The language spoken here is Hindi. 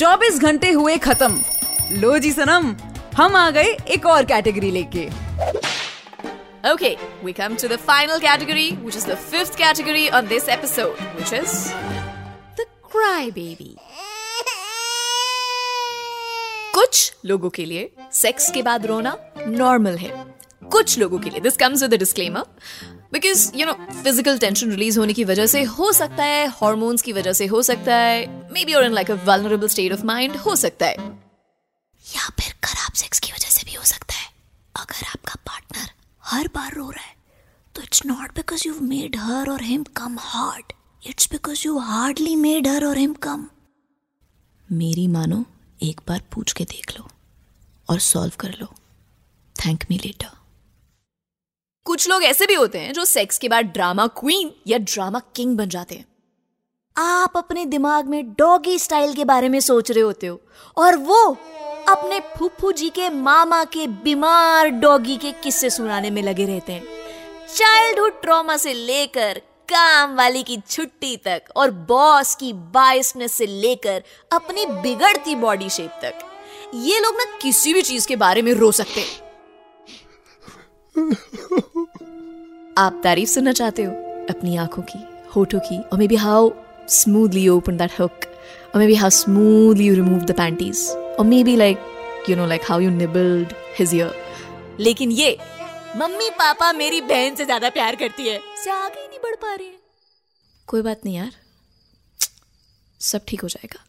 चौबीस घंटे हुए खत्म। लो जी सनम, हम आ गए एक और कैटेगरी लेके। Okay we come to the final category which is the fifth category on this episode which is the cry baby कुछ लोगों के लिए सेक्स के बाद रोना नॉर्मल है। कुछ लोगों के लिए this comes with a disclaimer because you know physical tension release होने की वजह से हो सकता है हॉर्मोन्स की वजह से हो सकता है मे बी और in like a vulnerable state of mind हो सकता है। या फिर खराब सेक्स की वजह से भी हो सकता है। अगर आपका पार्टनर हर बार रो रहा है तो it's not because you made her or him come hard it's because you hardly made her or him come मेरी मानो एक बार पूछ के देख लो और सॉल्व कर लो। थैंक मी लेटर कुछ लोग ऐसे भी होते हैं जो सेक्स के बाद ड्रामा क्वीन या ड्रामा किंग बन जाते हैं। आप अपने दिमाग में डॉगी स्टाइल के बारे में सोच रहे होते हो और वो अपने फूफू जी के मामा के बीमार डॉगी के किस्से सुनाने में लगे रहते हैं। चाइल्डहुड ट्रॉमा से लेकर काम वाली की छुट्टी तक और बॉस की बायसनेस से लेकर अपनी बिगड़ती बॉडी शेप तक। ये लोग ना किसी भी चीज़ के बारे में रो सकते हैं। आप तारीफ़ सुनना चाहते हो? अपनी आँखों की, होठों की, और maybe how smoothly open that hook or maybe how smoothly you removed the panties, or maybe like, you know, like how you nibbled his ear. लेकिन ये, मम्मी पापा मेरी बहन से ज़्यादा प्यार करती है। से आगे नहीं बढ़ पा रही है। कोई बात नहीं यार। सब ठीक हो जाएगा।